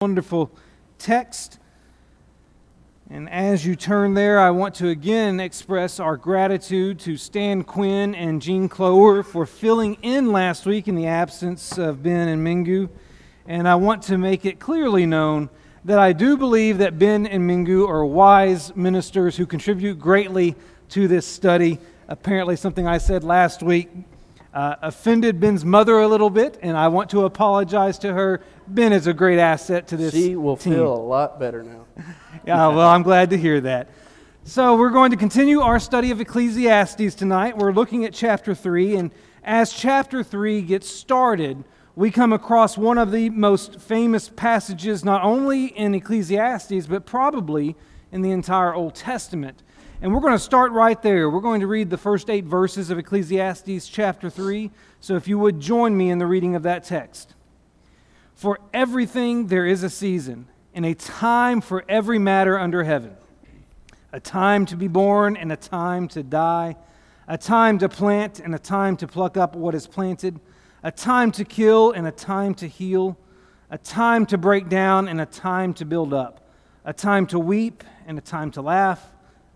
wonderful text. And as you turn there, I want to again express our gratitude to Stan Quinn and Jean Clower for filling in last week in the absence of Ben and Mingu. And I want to make it clearly known that I do believe that Ben and Mingu are wise ministers who contribute greatly to this study. Apparently, something I said last week uh, offended Ben's mother a little bit, and I want to apologize to her. Ben is a great asset to this. She will team. feel a lot better now. yeah, well, I'm glad to hear that. So, we're going to continue our study of Ecclesiastes tonight. We're looking at chapter 3, and as chapter 3 gets started, we come across one of the most famous passages, not only in Ecclesiastes, but probably in the entire Old Testament. And we're going to start right there. We're going to read the first eight verses of Ecclesiastes chapter 3. So if you would join me in the reading of that text. For everything there is a season, and a time for every matter under heaven a time to be born, and a time to die, a time to plant, and a time to pluck up what is planted, a time to kill, and a time to heal, a time to break down, and a time to build up, a time to weep, and a time to laugh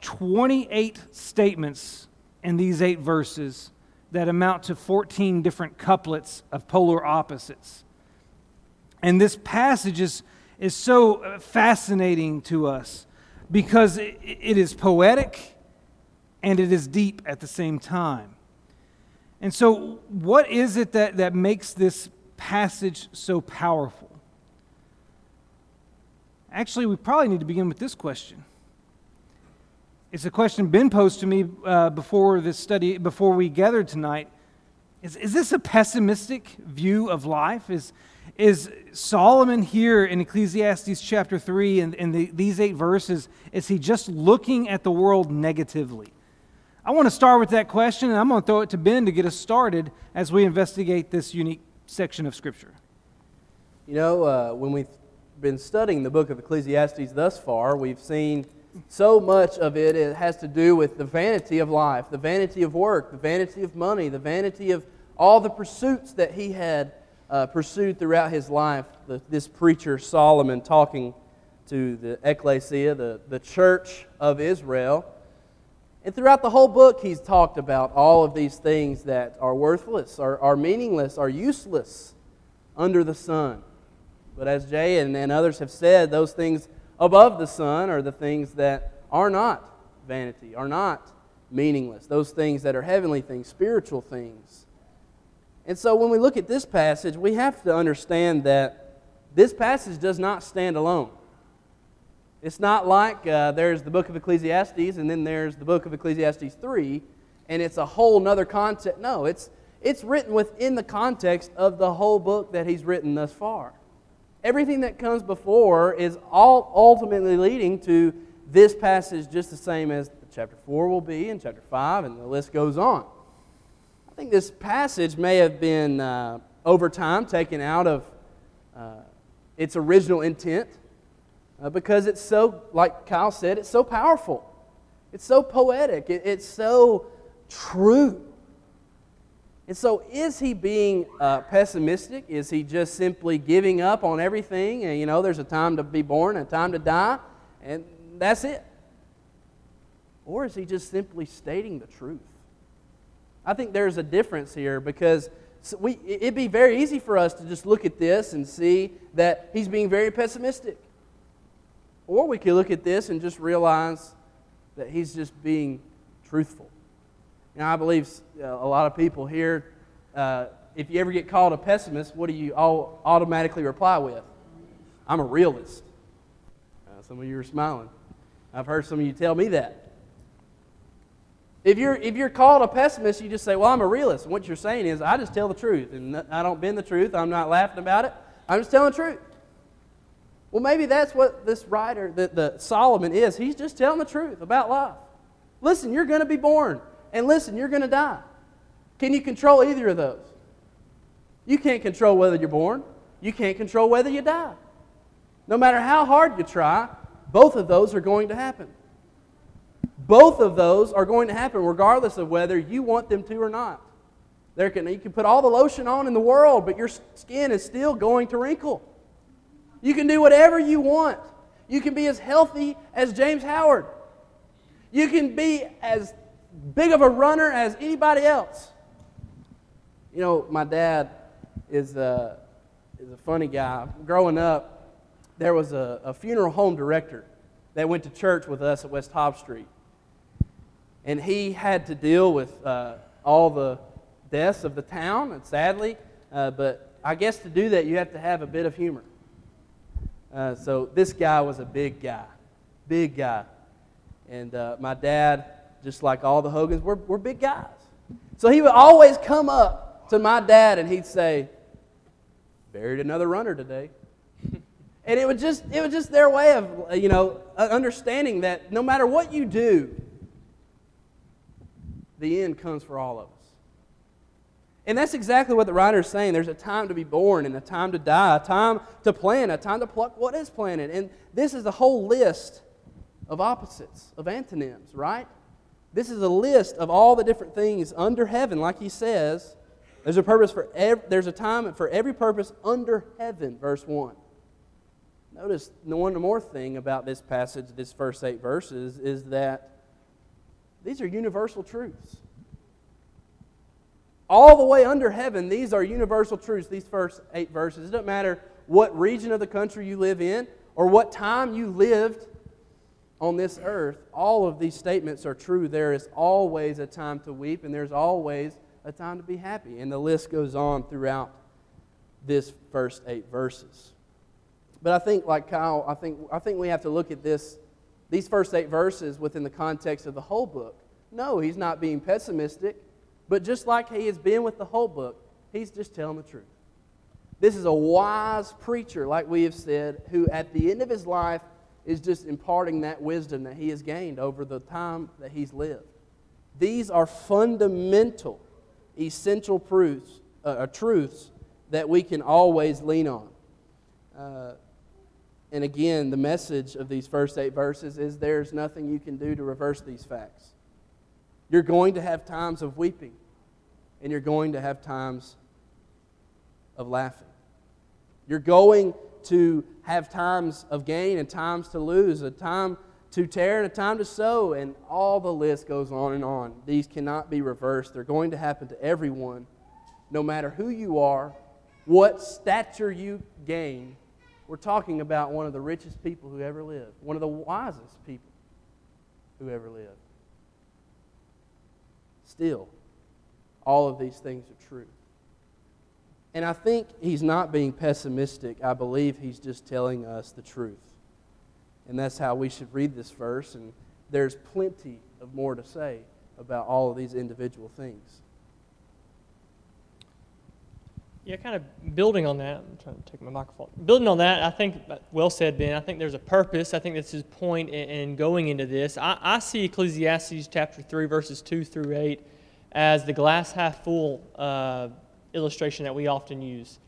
28 statements in these eight verses that amount to 14 different couplets of polar opposites. And this passage is, is so uh, fascinating to us because it, it is poetic and it is deep at the same time. And so, what is it that, that makes this passage so powerful? Actually, we probably need to begin with this question it's a question Ben posed to me uh, before this study, before we gathered tonight. Is, is this a pessimistic view of life? Is, is Solomon here in Ecclesiastes chapter 3 and in the, these eight verses, is he just looking at the world negatively? I want to start with that question, and I'm going to throw it to Ben to get us started as we investigate this unique section of Scripture. You know, uh, when we've been studying the book of Ecclesiastes thus far, we've seen so much of it, it has to do with the vanity of life, the vanity of work, the vanity of money, the vanity of all the pursuits that he had uh, pursued throughout his life. The, this preacher, Solomon, talking to the ecclesia, the, the church of Israel. And throughout the whole book, he's talked about all of these things that are worthless, are, are meaningless, are useless under the sun. But as Jay and, and others have said, those things above the sun are the things that are not vanity, are not meaningless, those things that are heavenly things, spiritual things. And so when we look at this passage, we have to understand that this passage does not stand alone. It's not like uh, there's the book of Ecclesiastes and then there's the book of Ecclesiastes 3 and it's a whole nother concept. No, it's, it's written within the context of the whole book that he's written thus far everything that comes before is all ultimately leading to this passage just the same as chapter 4 will be and chapter 5 and the list goes on. I think this passage may have been uh, over time taken out of uh, its original intent uh, because it's so like kyle said it's so powerful. It's so poetic. It, it's so true and so, is he being uh, pessimistic? Is he just simply giving up on everything? And, you know, there's a time to be born, a time to die, and that's it. Or is he just simply stating the truth? I think there's a difference here because we, it'd be very easy for us to just look at this and see that he's being very pessimistic. Or we could look at this and just realize that he's just being truthful. Now, I believe uh, a lot of people here, uh, if you ever get called a pessimist, what do you all automatically reply with? I'm a realist. Uh, some of you are smiling. I've heard some of you tell me that. If you're, if you're called a pessimist, you just say, Well, I'm a realist. And what you're saying is, I just tell the truth. And I don't bend the truth. I'm not laughing about it. I'm just telling the truth. Well, maybe that's what this writer, the, the Solomon is. He's just telling the truth about life. Listen, you're going to be born, and listen, you're going to die. Can you control either of those? You can't control whether you're born. You can't control whether you die. No matter how hard you try, both of those are going to happen. Both of those are going to happen regardless of whether you want them to or not. There can, you can put all the lotion on in the world, but your skin is still going to wrinkle. You can do whatever you want. You can be as healthy as James Howard. You can be as big of a runner as anybody else. You know, my dad is a, is a funny guy. Growing up, there was a, a funeral home director that went to church with us at West Hobb Street. And he had to deal with uh, all the deaths of the town, and sadly, uh, but I guess to do that, you have to have a bit of humor. Uh, so this guy was a big guy, big guy. And uh, my dad, just like all the Hogans, we're, we're big guys. So he would always come up to my dad and he'd say, buried another runner today. and it was just it was just their way of you know uh, understanding that no matter what you do, the end comes for all of us. And that's exactly what the writer is saying. There's a time to be born and a time to die, a time to plant, a time to pluck what is planted. And this is a whole list of opposites, of antonyms, right? This is a list of all the different things under heaven, like he says. There's a purpose for every, there's a time for every purpose under heaven, verse 1. Notice one more thing about this passage, this first eight verses, is that these are universal truths all the way under heaven, these are universal truths, these first eight verses. It doesn't matter what region of the country you live in or what time you lived on this earth, all of these statements are true. There is always a time to weep, and there's always a time to be happy. And the list goes on throughout this first eight verses. But I think, like Kyle, I think, I think we have to look at this, these first eight verses within the context of the whole book. No, he's not being pessimistic. But just like he has been with the whole book, he's just telling the truth. This is a wise preacher, like we have said, who at the end of his life is just imparting that wisdom that he has gained over the time that he's lived. These are fundamental, essential proofs, uh, uh truths that we can always lean on. Uh, and again, the message of these first eight verses is there's nothing you can do to reverse these facts. You're going to have times of weeping, and you're going to have times of laughing. You're going to have times of gain and times to lose, a time to tear and a time to sow, and all the list goes on and on. These cannot be reversed. They're going to happen to everyone, no matter who you are, what stature you gain. We're talking about one of the richest people who ever lived, one of the wisest people who ever lived still, all of these things are true. And I think he's not being pessimistic. I believe he's just telling us the truth. And that's how we should read this verse. And there's plenty of more to say about all of these individual things. Yeah, kind of building on that. I'm trying to take my microphone. Building on that, I think, well said, Ben. I think there's a purpose. I think that's his point in, in going into this. I, I, see Ecclesiastes chapter 3, verses 2 through 8 as the glass half full uh, illustration that we often use.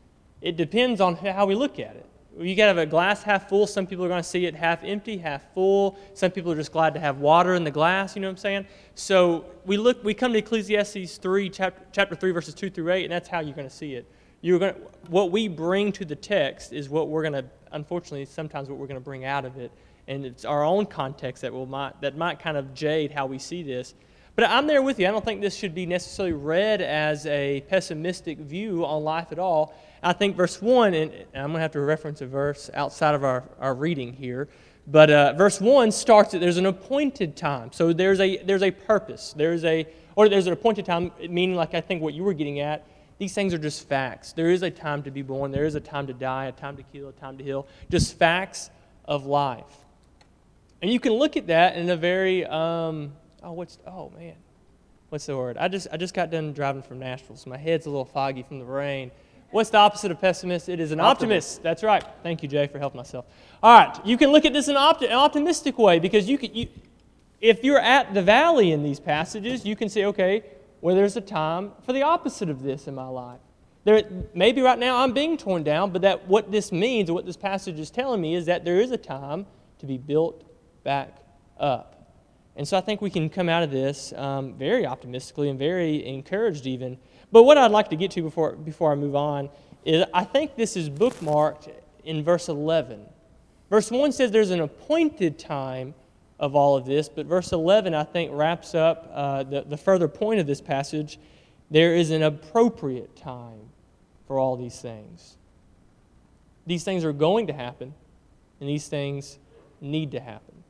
It depends on how we look at it. You got to have a glass half full. Some people are going to see it half empty, half full. Some people are just glad to have water in the glass. You know what I'm saying? So we look. We come to Ecclesiastes three, chapter, chapter three, verses two through eight, and that's how you're going to see it you're going to, what we bring to the text is what we're going to, unfortunately, sometimes what we're going to bring out of it. And it's our own context that, will might, that might kind of jade how we see this. But I'm there with you. I don't think this should be necessarily read as a pessimistic view on life at all. I think verse 1, and I'm going to have to reference a verse outside of our, our reading here, but uh, verse 1 starts that there's an appointed time. So there's a, there's a purpose. There's a, or there's an appointed time, meaning like I think what you were getting at, these things are just facts. There is a time to be born, there is a time to die, a time to kill, a time to heal. Just facts of life. And you can look at that in a very, um, oh, what's, oh man, what's the word? I just, I just got done driving from Nashville, so my head's a little foggy from the rain. What's the opposite of pessimist? It is an optimist. optimist. That's right. Thank you, Jay, for helping myself. All right, you can look at this in an optimistic way because you can. You, if you're at the valley in these passages, you can say, okay, well, there's a time for the opposite of this in my life. There, maybe right now I'm being torn down, but that what this means, or what this passage is telling me, is that there is a time to be built back up. And so I think we can come out of this um, very optimistically and very encouraged, even. But what I'd like to get to before, before I move on is I think this is bookmarked in verse 11. Verse 1 says there's an appointed time of all of this, but verse 11, I think, wraps up uh, the, the further point of this passage. There is an appropriate time for all these things. These things are going to happen, and these things need to happen.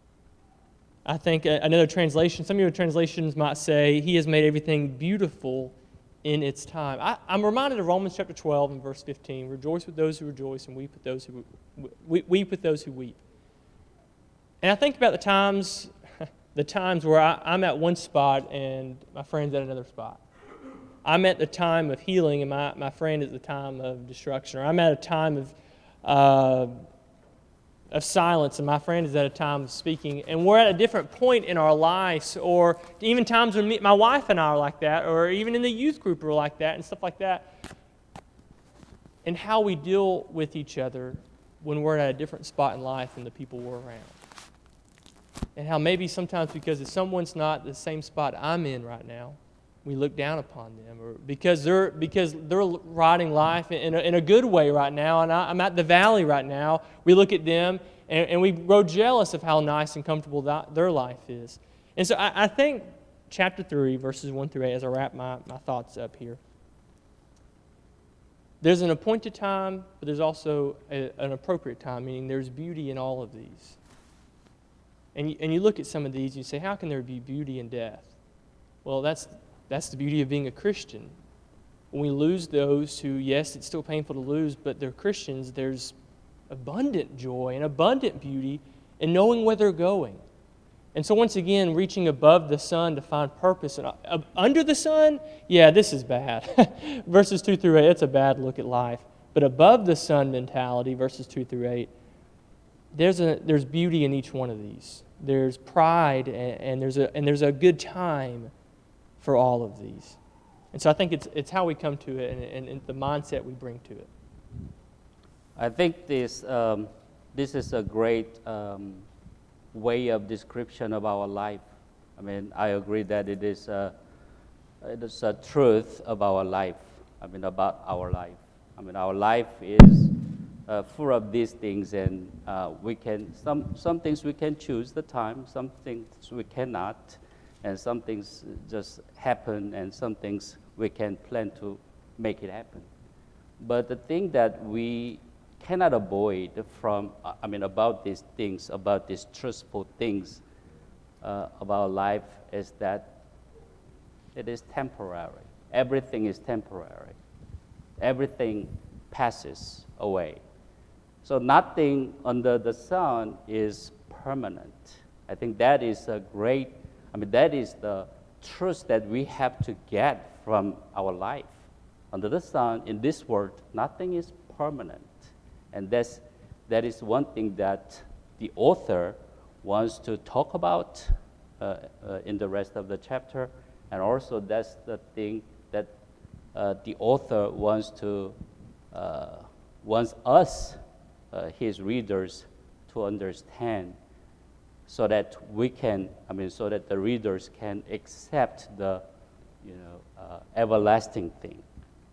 I think another translation, some of your translations might say, He has made everything beautiful in its time. I, am reminded of Romans chapter 12 and verse 15 Rejoice with those who rejoice, and weep with those who, weep with those who weep. And I think about the times, the times where I, I'm at one spot and my friend's at another spot. I'm at the time of healing and my, my friend is at the time of destruction. Or I'm at a time of, uh, of silence and my friend is at a time of speaking. And we're at a different point in our lives, or even times when me, my wife and I are like that, or even in the youth group are like that, and stuff like that. And how we deal with each other when we're at a different spot in life than the people we're around and how maybe sometimes because if someone's not the same spot I'm in right now, we look down upon them, or because they're because they're riding life in a, in a good way right now, and I, am at the valley right now. We look at them and, and we grow jealous of how nice and comfortable that, their life is. And so I, I think chapter three, verses one through eight, as I wrap my, my thoughts up here. There's an appointed time, but there's also a, an appropriate time, meaning there's beauty in all of these. And you, and you look at some of these, you say, how can there be beauty in death? Well, that's, that's the beauty of being a Christian. When we lose those who, yes, it's still painful to lose, but they're Christians, there's abundant joy and abundant beauty in knowing where they're going. And so, once again, reaching above the sun to find purpose. And uh, under the sun, yeah, this is bad. verses 2 through 8, it's a bad look at life. But above the sun mentality, verses 2 through 8, there's, a, there's beauty in each one of these. There's pride and, and, there's a, and there's a good time for all of these. And so I think it's, it's how we come to it and, and, and the mindset we bring to it. I think this, um, this is a great um, way of description of our life. I mean, I agree that it is a, it is a truth of our life. I mean, about our life. I mean, our life is uh, full of these things, and uh, we can some some things we can choose the time, some things we cannot, and some things just happen, and some things we can plan to make it happen. But the thing that we cannot avoid from, I mean, about these things, about these trustful things uh, about life is that it is temporary. Everything is temporary. Everything passes away. So nothing under the sun is permanent. I think that is a great, I mean, that is the truth that we have to get from our life. Under the sun, in this world, nothing is permanent. And that's, that is one thing that the author wants to talk about uh, uh, in the rest of the chapter. And also, that's the thing that uh, the author wants to uh, wants us uh, his readers to understand so that we can, I mean, so that the readers can accept the, you know, uh, everlasting thing,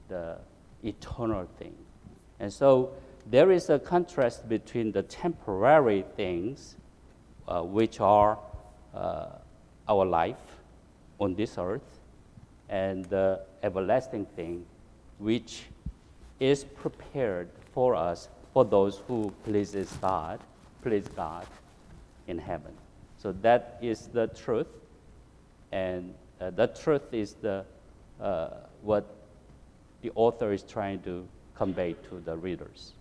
the eternal thing. And so there is a contrast between the temporary things, uh, which are uh, our life on this earth, and the everlasting thing, which is prepared for us for those who pleases God, please God in heaven. So that is the truth, and uh, the truth is the uh, what the author is trying to convey to the readers.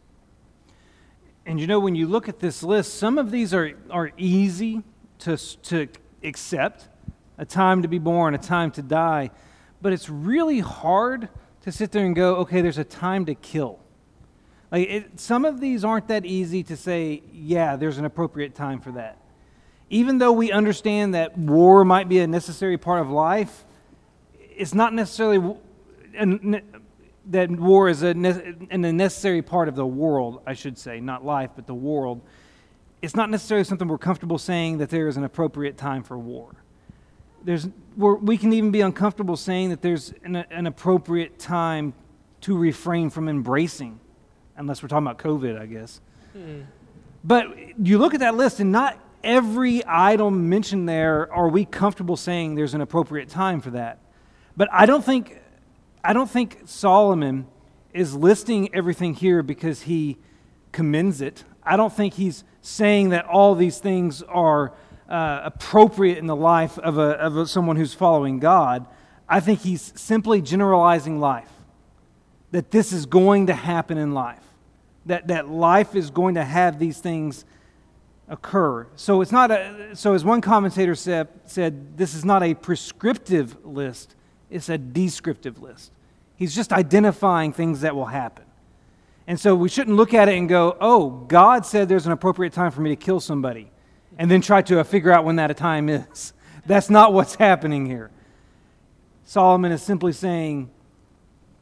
And you know, when you look at this list, some of these are, are easy to, to accept a time to be born, a time to die. But it's really hard to sit there and go, okay, there's a time to kill. Like it, some of these aren't that easy to say, yeah, there's an appropriate time for that. Even though we understand that war might be a necessary part of life, it's not necessarily that war is a, a necessary part of the world, I should say, not life, but the world. It's not necessarily something we're comfortable saying that there is an appropriate time for war. There's, we can even be uncomfortable saying that there's an, an appropriate time to refrain from embracing unless we're talking about COVID, I guess. Hmm. But you look at that list, and not every item mentioned there are we comfortable saying there's an appropriate time for that. But I don't think, I don't think Solomon is listing everything here because he commends it. I don't think he's saying that all these things are uh, appropriate in the life of, a, of a, someone who's following God. I think he's simply generalizing life, that this is going to happen in life that, that life is going to have these things occur. So it's not a, so as one commentator said, said, this is not a prescriptive list, it's a descriptive list. He's just identifying things that will happen. And so we shouldn't look at it and go, oh, God said there's an appropriate time for me to kill somebody, and then try to uh, figure out when that time is. That's not what's happening here. Solomon is simply saying,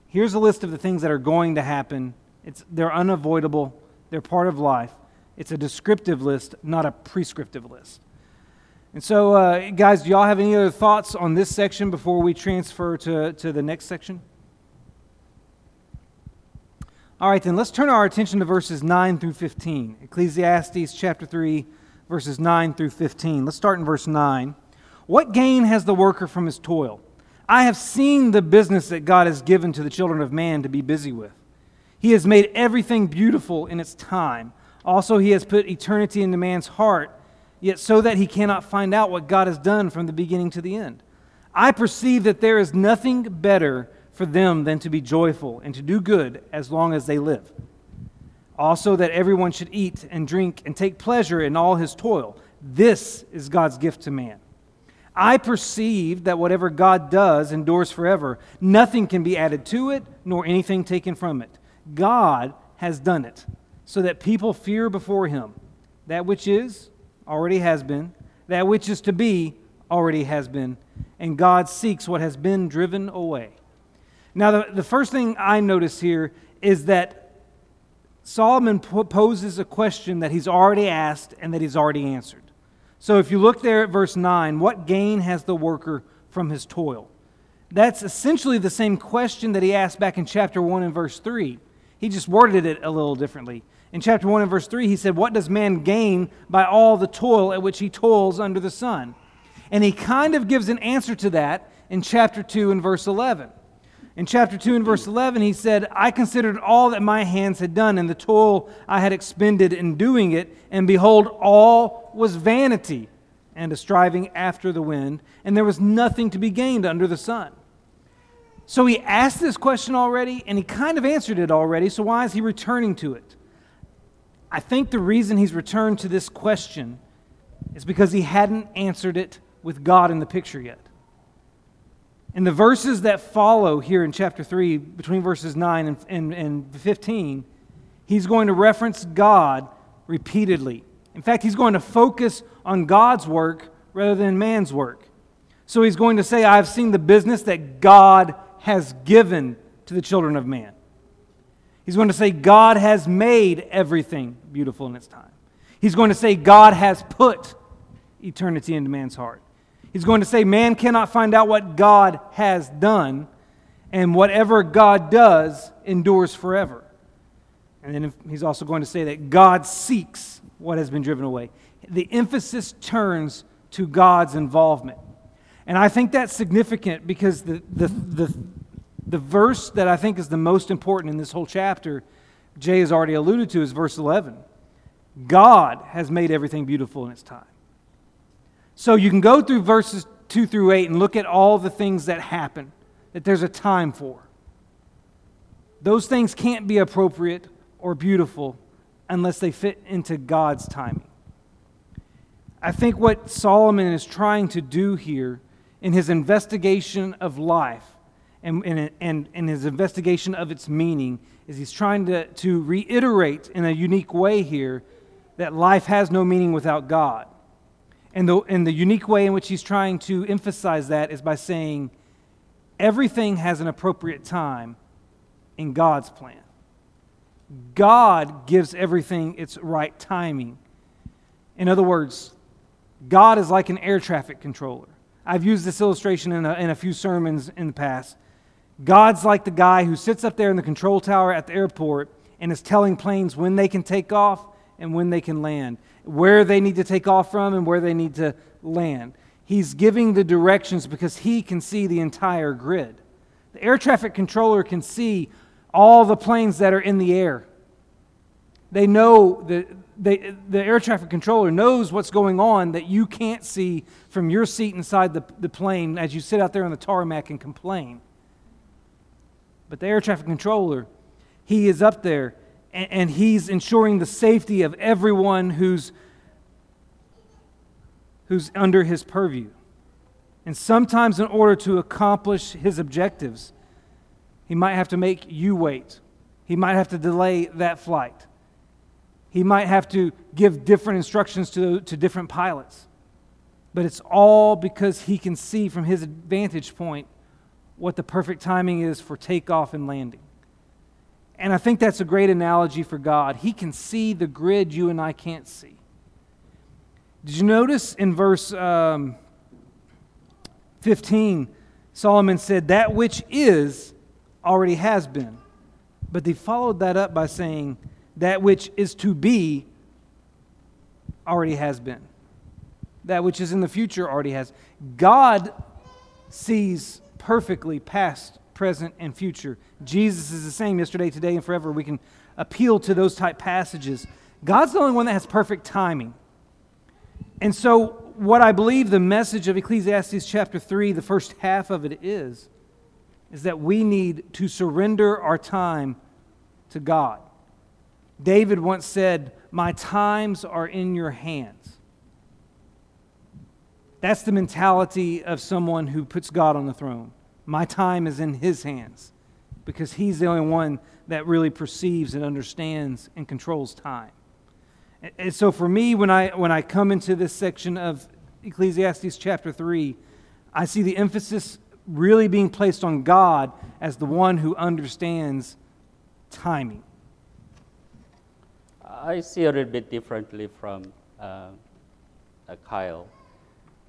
here's a list of the things that are going to happen it's, they're unavoidable, they're part of life. It's a descriptive list, not a prescriptive list. And so, uh, guys, do y'all have any other thoughts on this section before we transfer to, to the next section? All right, then let's turn our attention to verses 9 through 15. Ecclesiastes chapter 3, verses 9 through 15. Let's start in verse 9. What gain has the worker from his toil? I have seen the business that God has given to the children of man to be busy with. He has made everything beautiful in its time. Also, He has put eternity into man's heart, yet so that he cannot find out what God has done from the beginning to the end. I perceive that there is nothing better for them than to be joyful and to do good as long as they live. Also, that everyone should eat and drink and take pleasure in all his toil. This is God's gift to man. I perceive that whatever God does endures forever. Nothing can be added to it, nor anything taken from it. God has done it so that people fear before him. That which is already has been, that which is to be already has been, and God seeks what has been driven away. Now, the, the first thing I notice here is that Solomon poses a question that he's already asked and that he's already answered. So if you look there at verse 9, what gain has the worker from his toil? That's essentially the same question that he asked back in chapter 1 and verse 3. He just worded it a little differently. In chapter 1 and verse 3, he said, What does man gain by all the toil at which he toils under the sun? And he kind of gives an answer to that in chapter 2 and verse 11. In chapter 2 and verse 11, he said, I considered all that my hands had done and the toil I had expended in doing it, and behold, all was vanity and a striving after the wind, and there was nothing to be gained under the sun. So he asked this question already, and he kind of answered it already, so why is he returning to it? I think the reason he's returned to this question is because he hadn't answered it with God in the picture yet. In the verses that follow here in chapter 3, between verses 9 and, and, and 15, he's going to reference God repeatedly. In fact, he's going to focus on God's work rather than man's work. So he's going to say, I've seen the business that God has given to the children of man. He's going to say, God has made everything beautiful in its time. He's going to say, God has put eternity into man's heart. He's going to say, man cannot find out what God has done, and whatever God does endures forever. And then he's also going to say that God seeks what has been driven away. The emphasis turns to God's involvement. And I think that's significant because the, the, the, the verse that I think is the most important in this whole chapter, Jay has already alluded to, is verse 11. God has made everything beautiful in its time. So you can go through verses 2 through 8 and look at all the things that happen, that there's a time for. Those things can't be appropriate or beautiful unless they fit into God's timing. I think what Solomon is trying to do here in his investigation of life and, and, and, and his investigation of its meaning is he's trying to, to reiterate in a unique way here that life has no meaning without God. And the, and the unique way in which he's trying to emphasize that is by saying everything has an appropriate time in God's plan. God gives everything its right timing. In other words, God is like an air traffic controller. I've used this illustration in a, in a few sermons in the past. God's like the guy who sits up there in the control tower at the airport and is telling planes when they can take off and when they can land, where they need to take off from and where they need to land. He's giving the directions because he can see the entire grid. The air traffic controller can see all the planes that are in the air. They know that they, the air traffic controller knows what's going on that you can't see from your seat inside the, the plane as you sit out there on the tarmac and complain. But the air traffic controller, he is up there and, and he's ensuring the safety of everyone who's, who's under his purview. And sometimes, in order to accomplish his objectives, he might have to make you wait. He might have to delay that flight. He might have to give different instructions to, to different pilots. But it's all because he can see from his vantage point what the perfect timing is for takeoff and landing. And I think that's a great analogy for God. He can see the grid you and I can't see. Did you notice in verse um, 15, Solomon said, That which is already has been. But he followed that up by saying, That which is to be already has been. That which is in the future already has. God sees perfectly past, present, and future. Jesus is the same yesterday, today, and forever. We can appeal to those type passages. God's the only one that has perfect timing. And so, what I believe the message of Ecclesiastes chapter 3, the first half of it is, is that we need to surrender our time to God. David once said, My times are in your hands. That's the mentality of someone who puts God on the throne. My time is in his hands because he's the only one that really perceives and understands and controls time. And so for me, when I, when I come into this section of Ecclesiastes chapter 3, I see the emphasis really being placed on God as the one who understands timing. I see it a little bit differently from uh, uh, Kyle.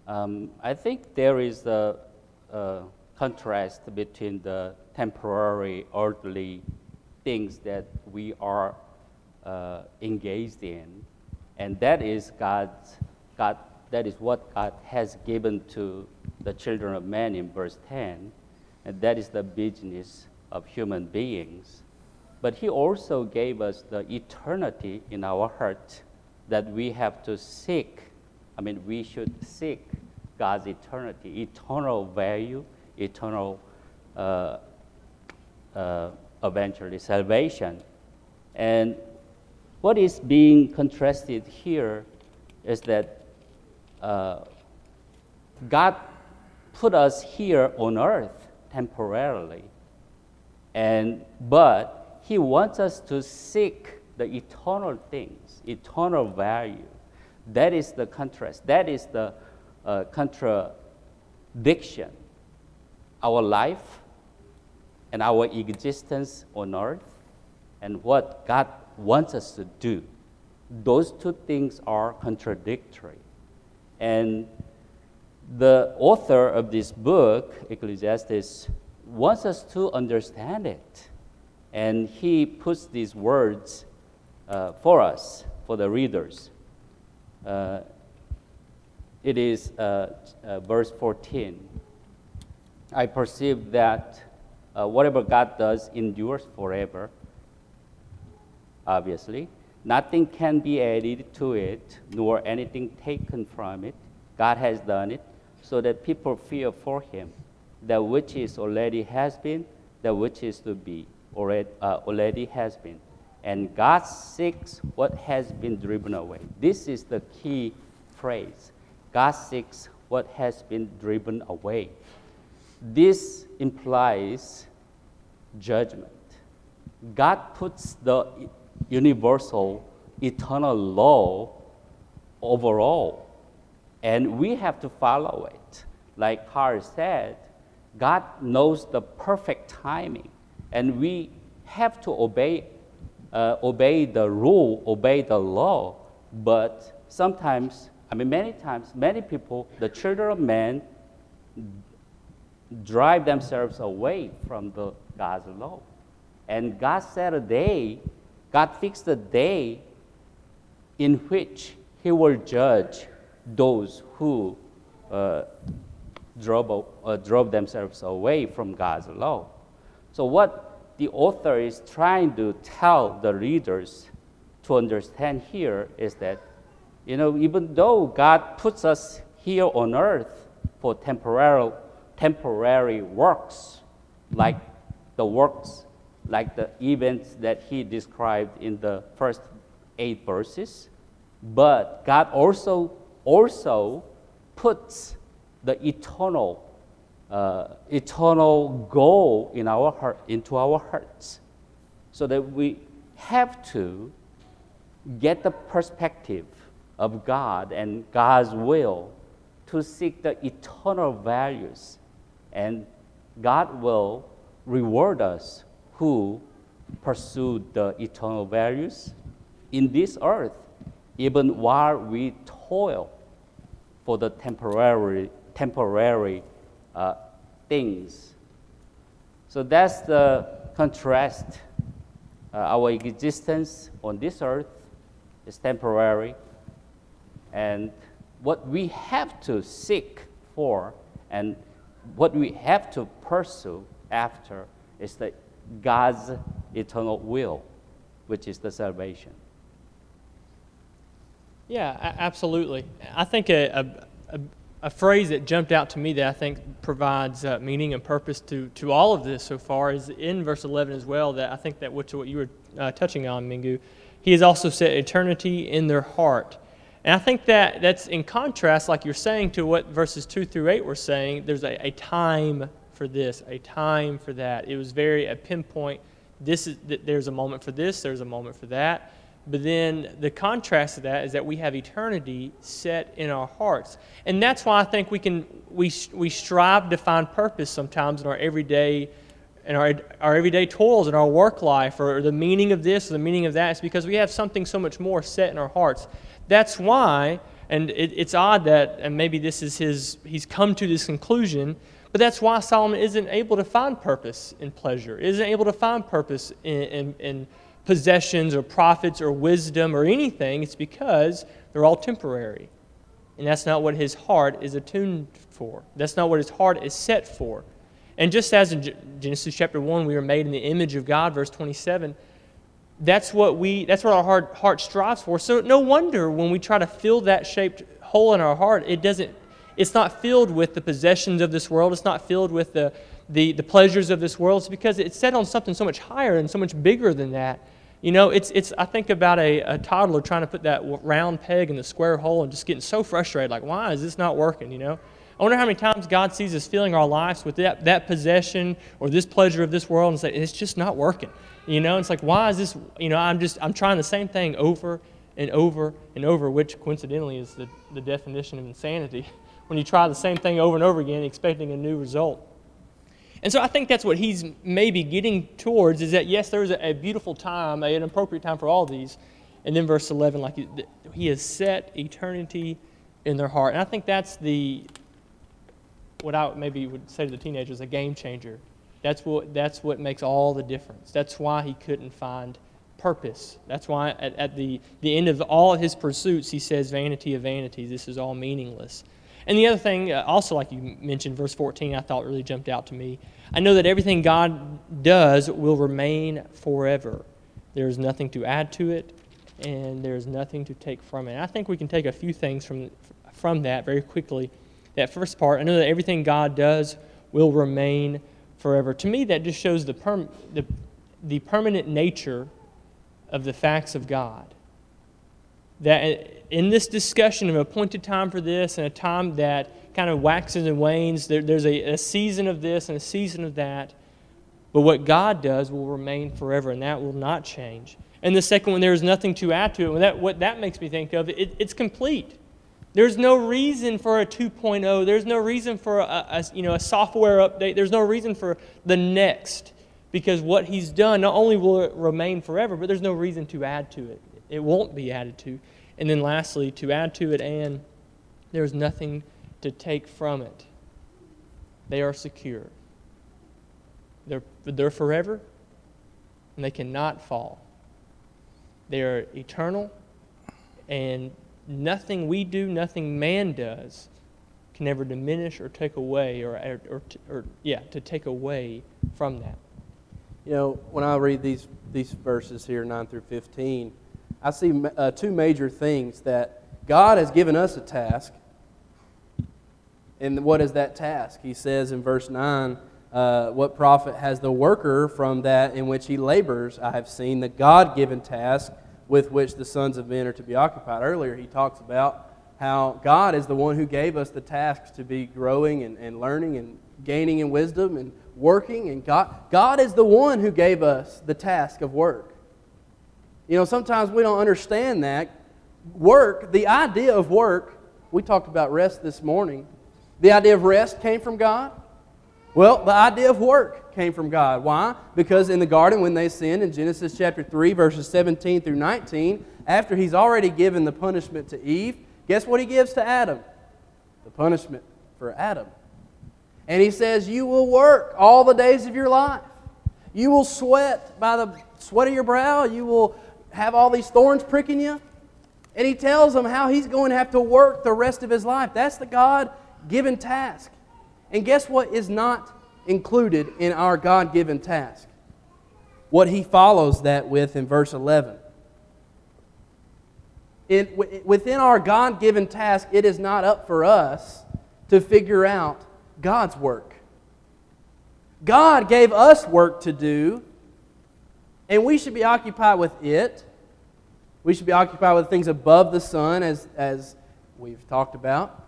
Um, I think there is a, a, contrast between the temporary, earthly things that we are uh, engaged in, and that is God's God. That is what God has given to the children of men in verse 10, and that is the business of human beings. But He also gave us the eternity in our heart that we have to seek I mean, we should seek God's eternity, eternal value, eternal, uh, uh, eventually salvation. And what is being contrasted here is that uh, God put us here on earth temporarily, and but He wants us to seek the eternal things, eternal value. That is the contrast. That is the uh, contradiction. Our life and our existence on earth and what God wants us to do. Those two things are contradictory. And the author of this book, Ecclesiastes, wants us to understand it. And he puts these words uh, for us, for the readers. Uh, it is uh, uh, verse 14. I perceive that uh, whatever God does endures forever, obviously. Nothing can be added to it, nor anything taken from it. God has done it so that people fear for him. That which is already has been, that which is to be already, uh, already has been and God seeks what has been driven away. This is the key phrase. God seeks what has been driven away. This implies judgment. God puts the universal, eternal law overall, and we have to follow it. Like Carl said, God knows the perfect timing, and we have to obey, uh, obey the rule, obey the law. But sometimes, I mean, many times, many people, the children of men, drive themselves away from the God's law. And God set a day, God fixed a day in which He will judge those who uh, drove, uh, drove themselves away from God's law. So, what the author is trying to tell the readers to understand here is that, you know, even though God puts us here on earth for temporal, temporary works, like the works, like the events that he described in the first eight verses, but God also also puts the eternal uh, eternal goal in our heart into our hearts, so that we have to get the perspective of God and God's will to seek the eternal values, and God will reward us who pursue the eternal values in this earth, even while we toil for the temporary, temporary uh, things. So that's the contrast. Uh, our existence on this earth is temporary, and what we have to seek for and what we have to pursue after is the God's eternal will, which is the salvation. Yeah, absolutely. I think a, a, a, phrase that jumped out to me that I think provides uh, meaning and purpose to, to all of this so far is in verse 11 as well. That I think that which what you were uh, touching on, Mingu. He has also set eternity in their heart. And I think that that's in contrast, like you're saying, to what verses 2 through 8 were saying. There's a, a time for this, a time for that. It was very a pinpoint. This is there's a moment for this, there's a moment for that. But then the contrast to that is that we have eternity set in our hearts. And that's why I think we can we we strive to find purpose sometimes in our everyday in our, our everyday toils in our work life or the meaning of this or the meaning of that. It's because we have something so much more set in our hearts. That's why, and it, it's odd that, and maybe this is his, he's come to this conclusion, but that's why Solomon isn't able to find purpose in pleasure, isn't able to find purpose in, in, in possessions or profits or wisdom or anything. It's because they're all temporary. And that's not what his heart is attuned for. That's not what his heart is set for. And just as in Genesis chapter 1, we were made in the image of God, verse 27, that's what we that's what our heart, heart strives for. So no wonder when we try to fill that shaped hole in our heart it doesn't it's not filled with the possessions of this world. It's not filled with the the, the pleasures of this world. It's because it's set on something so much higher and so much bigger than that. You know it's it's i think about a, a toddler trying to put that round peg in the square hole and just getting so frustrated like why is this not working? You know I wonder how many times God sees us filling our lives with that, that possession or this pleasure of this world and say, it's just not working. You know, it's like, why is this, you know, I'm just, I'm trying the same thing over and over and over, which coincidentally is the, the definition of insanity. When you try the same thing over and over again, expecting a new result. And so I think that's what he's maybe getting towards is that, yes, there's a, a beautiful time, an appropriate time for all these. And then verse 11, like he, he has set eternity in their heart. And I think that's the, what I maybe would say to the teenagers, a game changer that's what, that's what makes all the difference. That's why he couldn't find purpose. That's why at, at the, the end of all of his pursuits, he says, Vanity of vanities, this is all meaningless. And the other thing, uh, also like you mentioned, verse 14, I thought really jumped out to me. I know that everything God does will remain forever. There's nothing to add to it, and there's nothing to take from it. And I think we can take a few things from, from that very quickly. That first part, I know that everything God does will remain forever. To me, that just shows the, perm- the, the permanent nature of the facts of God. that in this discussion of appointed time for this and a time that kind of waxes and wanes, there, there's a, a season of this and a season of that. But what God does will remain forever, and that will not change. And the second one, there is nothing to add to it. That, what that makes me think of, it, it's complete. There's no reason for a 2.0. There's no reason for a, a, you know, a software update. There's no reason for the next. Because what he's done, not only will it remain forever, but there's no reason to add to it. It won't be added to. And then lastly, to add to it, and there's nothing to take from it. They are secure. They're, they're forever, and they cannot fall. They are eternal, and nothing we do, nothing man does, can ever diminish or take away, or, or, or, or yeah, to take away from that. You know, when I read these, these verses here, 9 through 15, I see uh, two major things that God has given us a task. And what is that task? He says in verse 9, uh, What profit has the worker from that in which he labors? I have seen the God given task with which the sons of men are to be occupied. Earlier, he talks about how God is the one who gave us the tasks to be growing and, and learning and gaining in wisdom and working. And God, God is the one who gave us the task of work. You know, sometimes we don't understand that. Work, the idea of work, we talked about rest this morning. The idea of rest came from God. Well, the idea of work came from God. Why? Because in the garden, when they sinned in Genesis chapter 3, verses 17 through 19, after he's already given the punishment to Eve, guess what he gives to Adam? The punishment for Adam. And he says, You will work all the days of your life. You will sweat by the sweat of your brow. You will have all these thorns pricking you. And he tells them how he's going to have to work the rest of his life. That's the God given task. And guess what is not included in our God given task? What he follows that with in verse 11. In, within our God given task, it is not up for us to figure out God's work. God gave us work to do, and we should be occupied with it. We should be occupied with things above the sun, as, as we've talked about.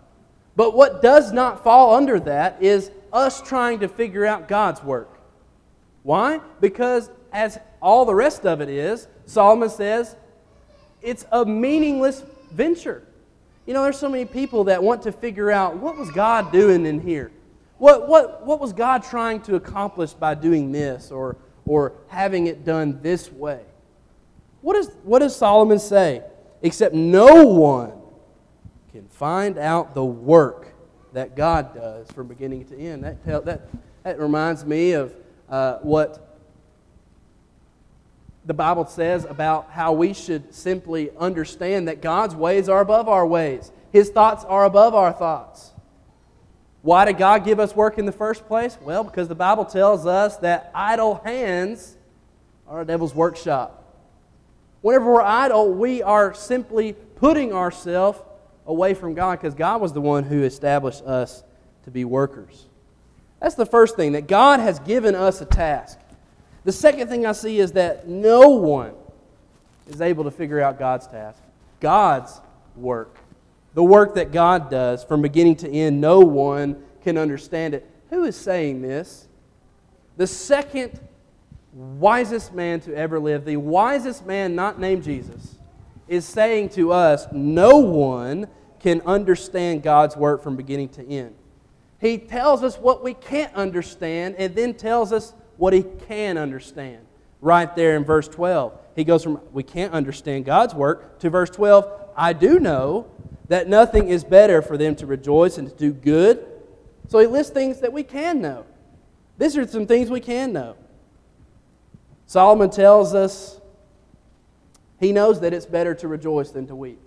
But what does not fall under that is us trying to figure out God's work. Why? Because, as all the rest of it is, Solomon says it's a meaningless venture. You know, there's so many people that want to figure out what was God doing in here? What, what, what was God trying to accomplish by doing this or, or having it done this way? What, is, what does Solomon say? Except no one can find out the work that God does from beginning to end. That, tell, that, that reminds me of uh, what the Bible says about how we should simply understand that God's ways are above our ways, His thoughts are above our thoughts. Why did God give us work in the first place? Well, because the Bible tells us that idle hands are a devil's workshop. Whenever we're idle, we are simply putting ourselves away from God because God was the one who established us to be workers. That's the first thing, that God has given us a task. The second thing I see is that no one is able to figure out God's task. God's work. The work that God does from beginning to end, no one can understand it. Who is saying this? The second wisest man to ever live, the wisest man not named Jesus, is saying to us, no one can understand God's work from beginning to end. He tells us what we can't understand and then tells us what he can understand. Right there in verse 12. He goes from, we can't understand God's work, to verse 12, I do know that nothing is better for them to rejoice and to do good. So he lists things that we can know. These are some things we can know. Solomon tells us he knows that it's better to rejoice than to weep.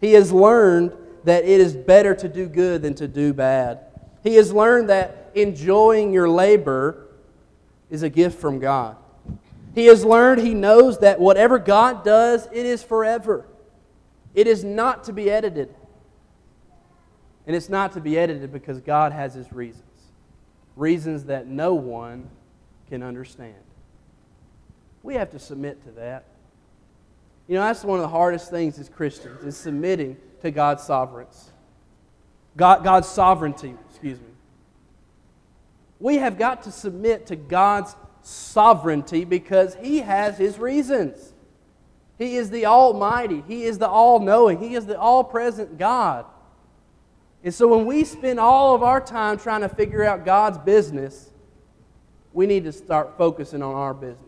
He has learned that it is better to do good than to do bad. He has learned that enjoying your labor is a gift from God. He has learned, he knows that whatever God does, it is forever. It is not to be edited. And it's not to be edited because God has his reasons reasons that no one can understand. We have to submit to that. You know, that's one of the hardest things as Christians, is submitting to God's sovereignty. God, God's sovereignty, excuse me. We have got to submit to God's sovereignty because He has His reasons. He is the Almighty, He is the All Knowing, He is the All Present God. And so when we spend all of our time trying to figure out God's business, we need to start focusing on our business.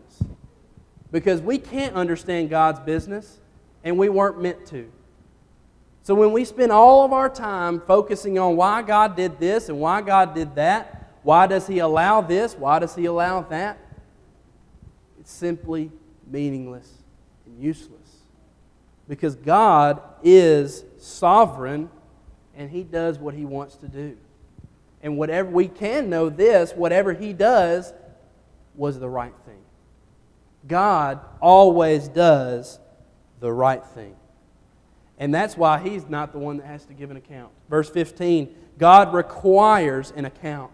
Because we can't understand God's business, and we weren't meant to. So when we spend all of our time focusing on why God did this and why God did that, why does He allow this, why does He allow that, it's simply meaningless and useless. Because God is sovereign and He does what He wants to do. And whatever we can know this, whatever He does was the right thing. God always does the right thing. And that's why He's not the one that has to give an account. Verse 15 God requires an account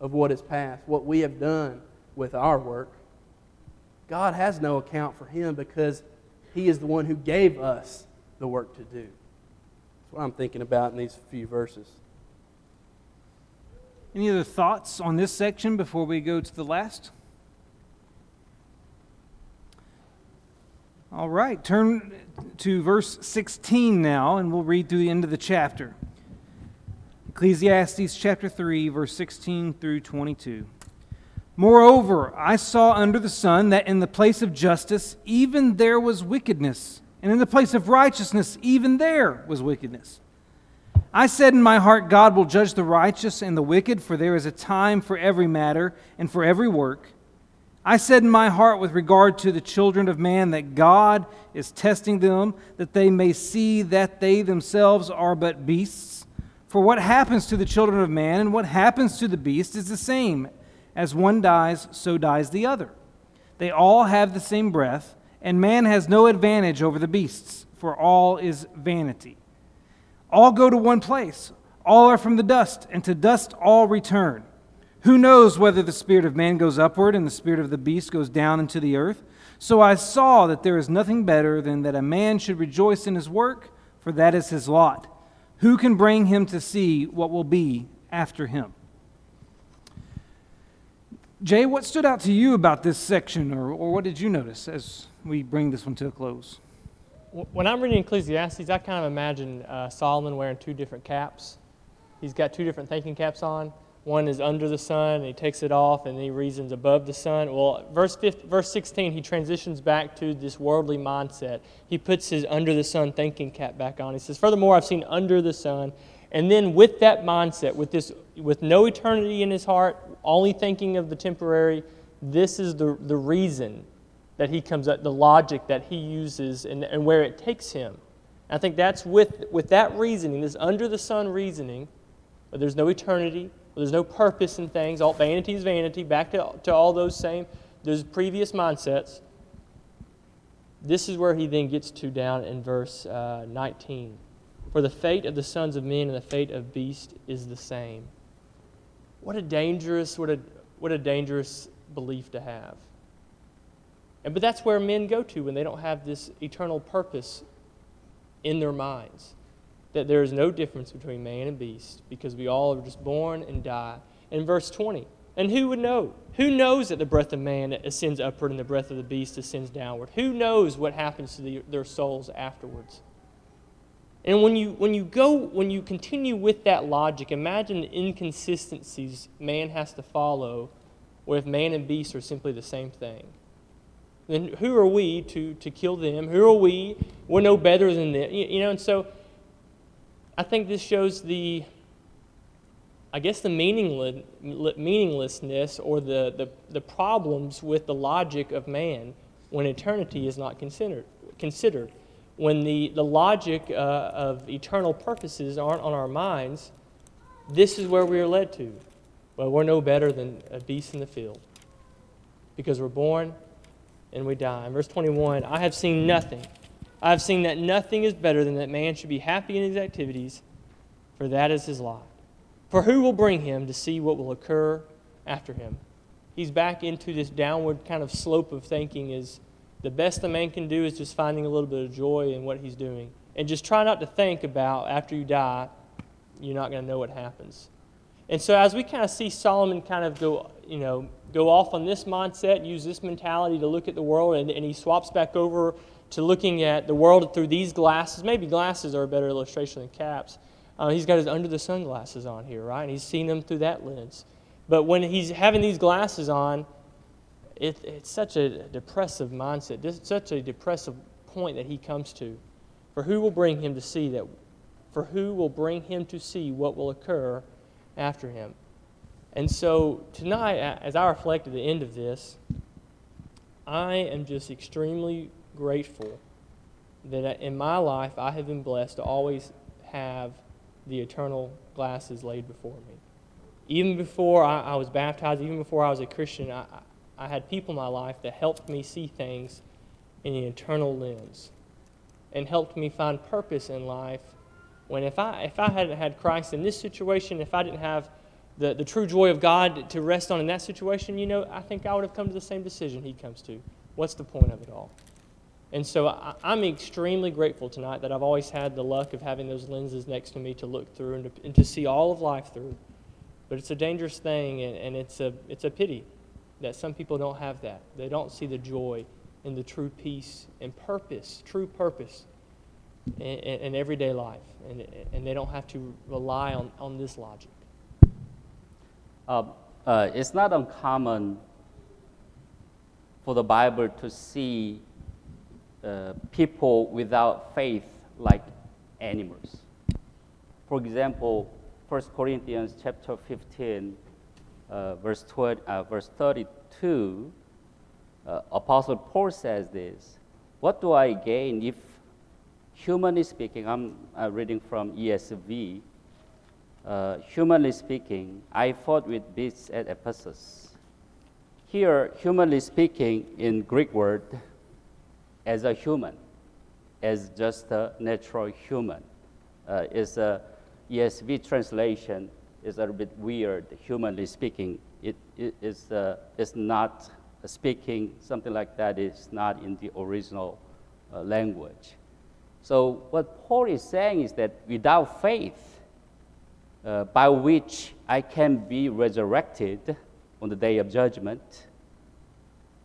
of what is past, what we have done with our work. God has no account for Him because He is the one who gave us the work to do. That's what I'm thinking about in these few verses. Any other thoughts on this section before we go to the last? All right, turn to verse 16 now, and we'll read through the end of the chapter. Ecclesiastes chapter 3, verse 16 through 22. Moreover, I saw under the sun that in the place of justice, even there was wickedness, and in the place of righteousness, even there was wickedness. I said in my heart, God will judge the righteous and the wicked, for there is a time for every matter and for every work. I said in my heart with regard to the children of man that God is testing them, that they may see that they themselves are but beasts. For what happens to the children of man and what happens to the beast is the same. As one dies, so dies the other. They all have the same breath, and man has no advantage over the beasts, for all is vanity. All go to one place, all are from the dust, and to dust all return. Who knows whether the spirit of man goes upward and the spirit of the beast goes down into the earth? So I saw that there is nothing better than that a man should rejoice in his work, for that is his lot. Who can bring him to see what will be after him? Jay, what stood out to you about this section, or, or what did you notice as we bring this one to a close? When I'm reading Ecclesiastes, I kind of imagine uh, Solomon wearing two different caps. He's got two different thinking caps on. One is under the sun, and he takes it off, and he reasons above the sun. Well, verse, 15, verse 16, he transitions back to this worldly mindset. He puts his under the sun thinking cap back on. He says, Furthermore, I've seen under the sun. And then with that mindset, with, this, with no eternity in his heart, only thinking of the temporary, this is the, the reason that he comes up, the logic that he uses and, and where it takes him. I think that's with, with that reasoning, this under the sun reasoning, where there's no eternity, where there's no purpose in things, all vanity is vanity, back to, to all those same, those previous mindsets. This is where he then gets to down in verse uh, 19. For the fate of the sons of men and the fate of beasts is the same. What a dangerous, what a, what a dangerous belief to have. And, but that's where men go to when they don't have this eternal purpose in their minds. That there is no difference between man and beast because we all are just born and die. In verse 20, and who would know? Who knows that the breath of man ascends upward and the breath of the beast ascends downward? Who knows what happens to the, their souls afterwards? And when you, when you go, when you continue with that logic, imagine the inconsistencies man has to follow, or if man and beast are simply the same thing then who are we to, to kill them? Who are we? We're no better than them. You, you know, and so I think this shows the, I guess, the meaningless, meaninglessness or the, the, the problems with the logic of man when eternity is not considered. considered. When the, the logic uh, of eternal purposes aren't on our minds, this is where we are led to. Well, we're no better than a beast in the field because we're born and we die. In verse 21, I have seen nothing. I have seen that nothing is better than that man should be happy in his activities, for that is his lot. For who will bring him to see what will occur after him? He's back into this downward kind of slope of thinking is the best a man can do is just finding a little bit of joy in what he's doing. And just try not to think about after you die, you're not going to know what happens. And so as we kind of see Solomon kind of go, you know, go off on this mindset, use this mentality to look at the world, and, and he swaps back over to looking at the world through these glasses. Maybe glasses are a better illustration than caps. Uh, he's got his under the sunglasses on here, right? And he's seeing them through that lens. But when he's having these glasses on, it, it's such a depressive mindset, this, such a depressive point that he comes to. For who will bring him to see that? For who will bring him to see what will occur after him? And so tonight, as I reflect at the end of this, I am just extremely grateful that in my life I have been blessed to always have the eternal glasses laid before me. Even before I, I was baptized, even before I was a Christian, I, I had people in my life that helped me see things in the eternal lens and helped me find purpose in life when if I, if I hadn't had Christ in this situation, if I didn't have the, the true joy of God to rest on in that situation, you know, I think I would have come to the same decision he comes to. What's the point of it all? And so I, am extremely grateful tonight that I've always had the luck of having those lenses next to me to look through and to, and to see all of life through. But it's a dangerous thing, and, and it's, a, it's a pity that some people don't have that. They don't see the joy and the true peace and purpose, true purpose in, in, in everyday life. And, and they don't have to rely on, on this logic. Uh, uh, it's not uncommon for the Bible to see uh, people without faith like animals. For example, 1 Corinthians chapter 15, uh, verse, 20, uh, verse 32, uh, Apostle Paul says this What do I gain if, humanly speaking, I'm uh, reading from ESV, humanly speaking, I fought with beasts at Ephesus. Here, humanly speaking, in Greek word, as a human, as just a natural human, uh, is a ESV translation is a little bit weird, humanly speaking. It, it is uh, it's not speaking, something like that is not in the original uh, language. So, what Paul is saying is that without faith, uh, by which I can be resurrected on the day of judgment,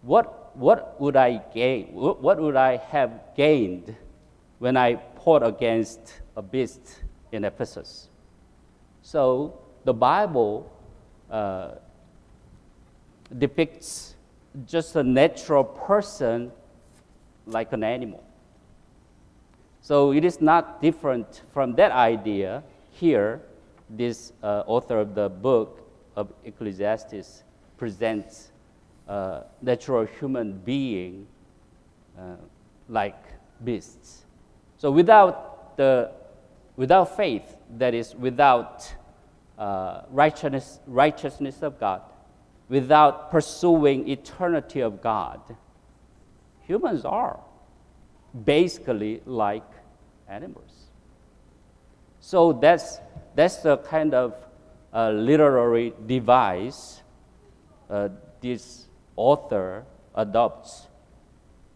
what, what would I gain? What would I have gained when I fought against a beast in Ephesus? So, the Bible uh, depicts just a natural person like an animal. So it is not different from that idea. Here, this uh, author of the book of Ecclesiastes presents a natural human being uh, like beasts. So without the without faith, that is, without uh, righteousness, righteousness of God, without pursuing eternity of God, humans are basically like animals. So that's, that's the kind of uh, literary device uh, this author adopts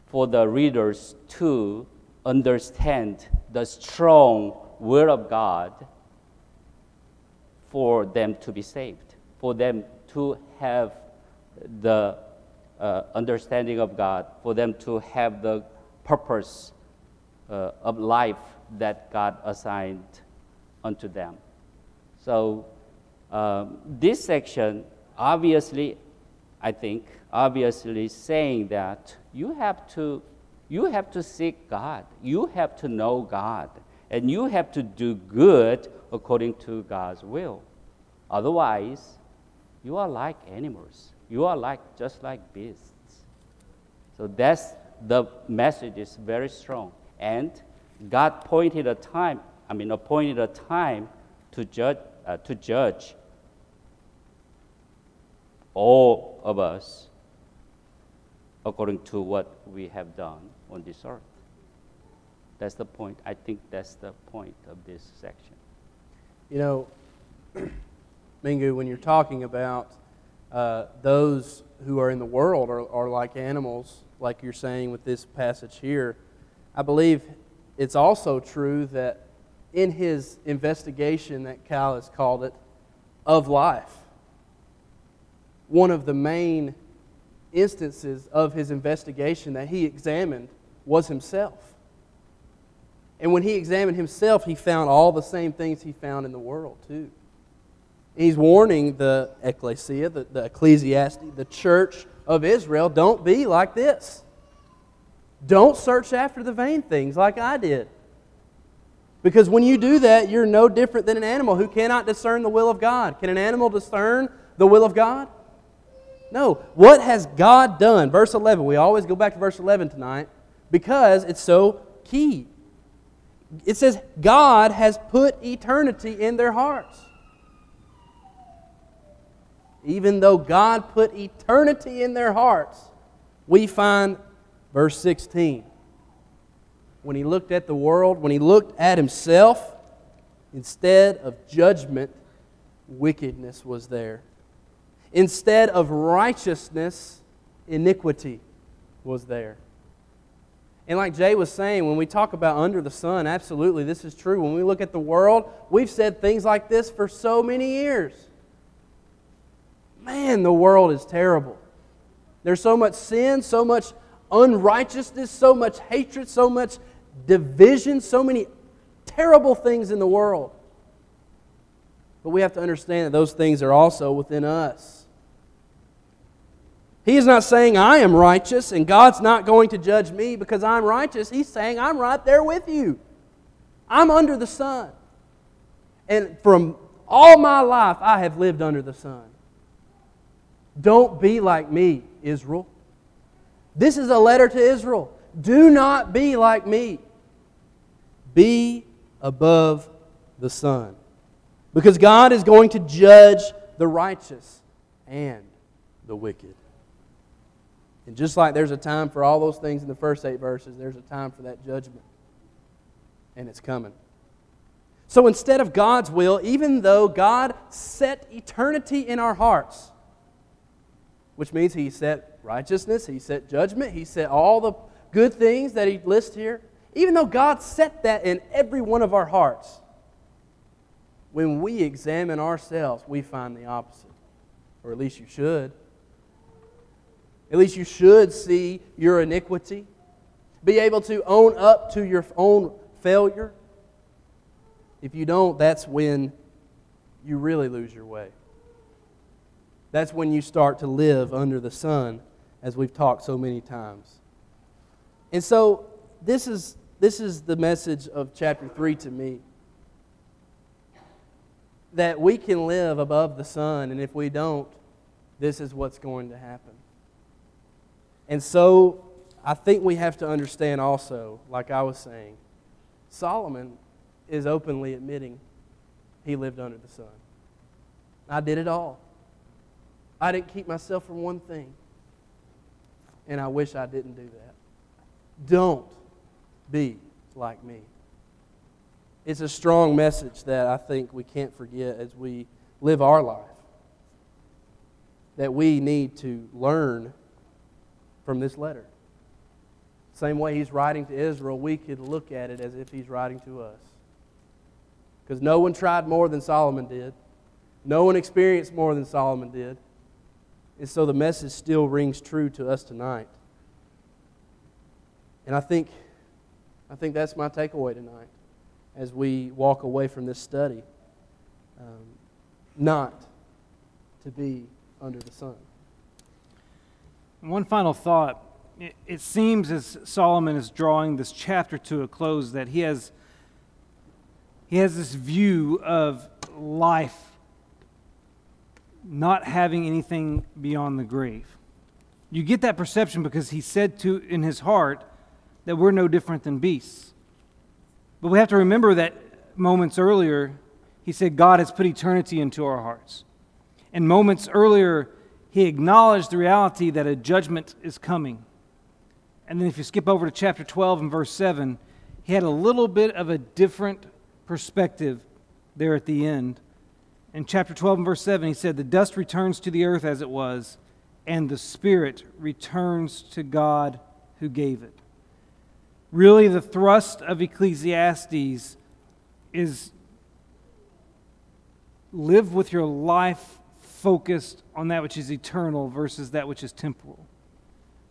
for the readers to understand the strong Word of God for them to be saved, for them to have the uh, understanding of God, for them to have the purpose uh, of life that God assigned unto them. So, um, this section obviously, I think, obviously saying that you have to you have to seek God. You have to know God. And you have to do good according to God's will. Otherwise, you are like animals. You are like just like beasts. So that's the message is very strong. And God pointed a time, I mean appointed a time to judge uh, to judge all of us according to what we have done on this earth. That's the point. I think that's the point of this section. You know, Mingu, when you're talking about uh, those who are in the world are, are like animals, like you're saying with this passage here. I believe it's also true that in his investigation that Cal has called it, of life, one of the main instances of his investigation that he examined was himself. And when he examined himself, he found all the same things he found in the world, too. He's warning the ecclesia, the, the ecclesiastic, the church of Israel don't be like this. Don't search after the vain things like I did. Because when you do that, you're no different than an animal who cannot discern the will of God. Can an animal discern the will of God? No. What has God done? Verse 11. We always go back to verse 11 tonight because it's so key. It says, God has put eternity in their hearts. Even though God put eternity in their hearts, we find verse 16. When he looked at the world, when he looked at himself, instead of judgment, wickedness was there. Instead of righteousness, iniquity was there. And like Jay was saying, when we talk about under the sun, absolutely, this is true. When we look at the world, we've said things like this for so many years. Man, the world is terrible. There's so much sin, so much unrighteousness, so much hatred, so much division, so many terrible things in the world. But we have to understand that those things are also within us. He is not saying, I am righteous and God's not going to judge me because I'm righteous. He's saying, I'm right there with you. I'm under the sun. And from all my life, I have lived under the sun. Don't be like me, Israel. This is a letter to Israel. Do not be like me. Be above the sun. Because God is going to judge the righteous and the wicked. And just like there's a time for all those things in the first eight verses, there's a time for that judgment. And it's coming. So instead of God's will, even though God set eternity in our hearts, which means He set righteousness, He set judgment, He set all the good things that He lists here. Even though God set that in every one of our hearts, when we examine ourselves, we find the opposite. Or at least you should. At least you should see your iniquity, be able to own up to your own failure. If you don't, that's when you really lose your way. That's when you start to live under the sun, as we've talked so many times. And so, this is, this is the message of chapter 3 to me that we can live above the sun, and if we don't, this is what's going to happen. And so, I think we have to understand also, like I was saying, Solomon is openly admitting he lived under the sun. I did it all. I didn't keep myself from one thing. And I wish I didn't do that. Don't be like me. It's a strong message that I think we can't forget as we live our life. That we need to learn from this letter. Same way he's writing to Israel, we could look at it as if he's writing to us. Because no one tried more than Solomon did, no one experienced more than Solomon did. And so the message still rings true to us tonight. And I think, I think that's my takeaway tonight as we walk away from this study. Um, not to be under the sun. One final thought. It, it seems as Solomon is drawing this chapter to a close that he has, he has this view of life not having anything beyond the grave. You get that perception because he said to in his heart that we're no different than beasts. But we have to remember that moments earlier he said God has put eternity into our hearts. And moments earlier he acknowledged the reality that a judgment is coming. And then if you skip over to chapter 12 and verse 7, he had a little bit of a different perspective there at the end In chapter 12 and verse 7, he said, The dust returns to the earth as it was, and the spirit returns to God who gave it. Really, the thrust of Ecclesiastes is live with your life focused on that which is eternal versus that which is temporal.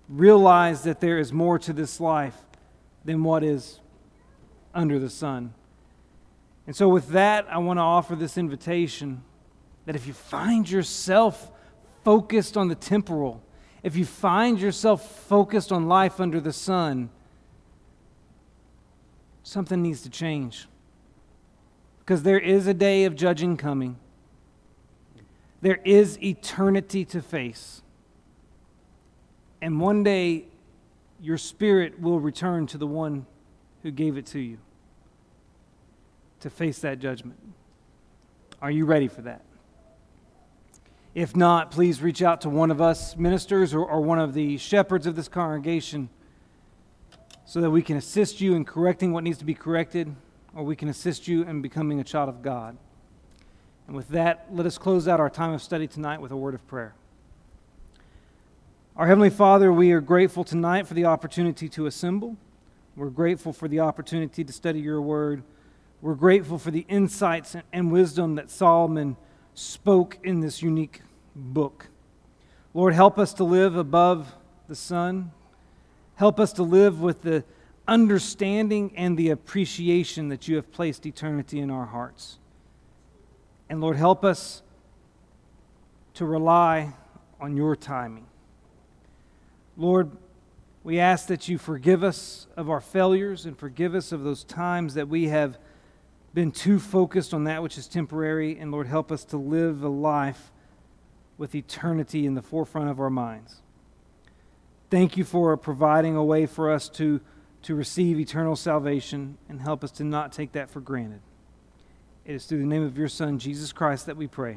Realize that there is more to this life than what is under the sun. And so, with that, I want to offer this invitation that if you find yourself focused on the temporal, if you find yourself focused on life under the sun, something needs to change. Because there is a day of judging coming, there is eternity to face. And one day, your spirit will return to the one who gave it to you to face that judgment. Are you ready for that? If not, please reach out to one of us ministers or, or, one of the shepherds of this congregation so that we can assist you in correcting what needs to be corrected or we can assist you in becoming a child of God. And with that, let us close out our time of study tonight with a word of prayer. Our Heavenly Father, we are grateful tonight for the opportunity to assemble. We're grateful for the opportunity to study your word. We're grateful for the insights and wisdom that Solomon spoke in this unique book. Lord, help us to live above the sun. Help us to live with the understanding and the appreciation that you have placed eternity in our hearts. And Lord, help us to rely on your timing. Lord, we ask that you forgive us of our failures and forgive us of those times that we have been too focused on that which is temporary. And Lord, help us to live a life with eternity in the forefront of our minds. Thank you for providing a way for us to, to receive eternal salvation and help us to not take that for granted. It is through the name of your Son, Jesus Christ, that we pray.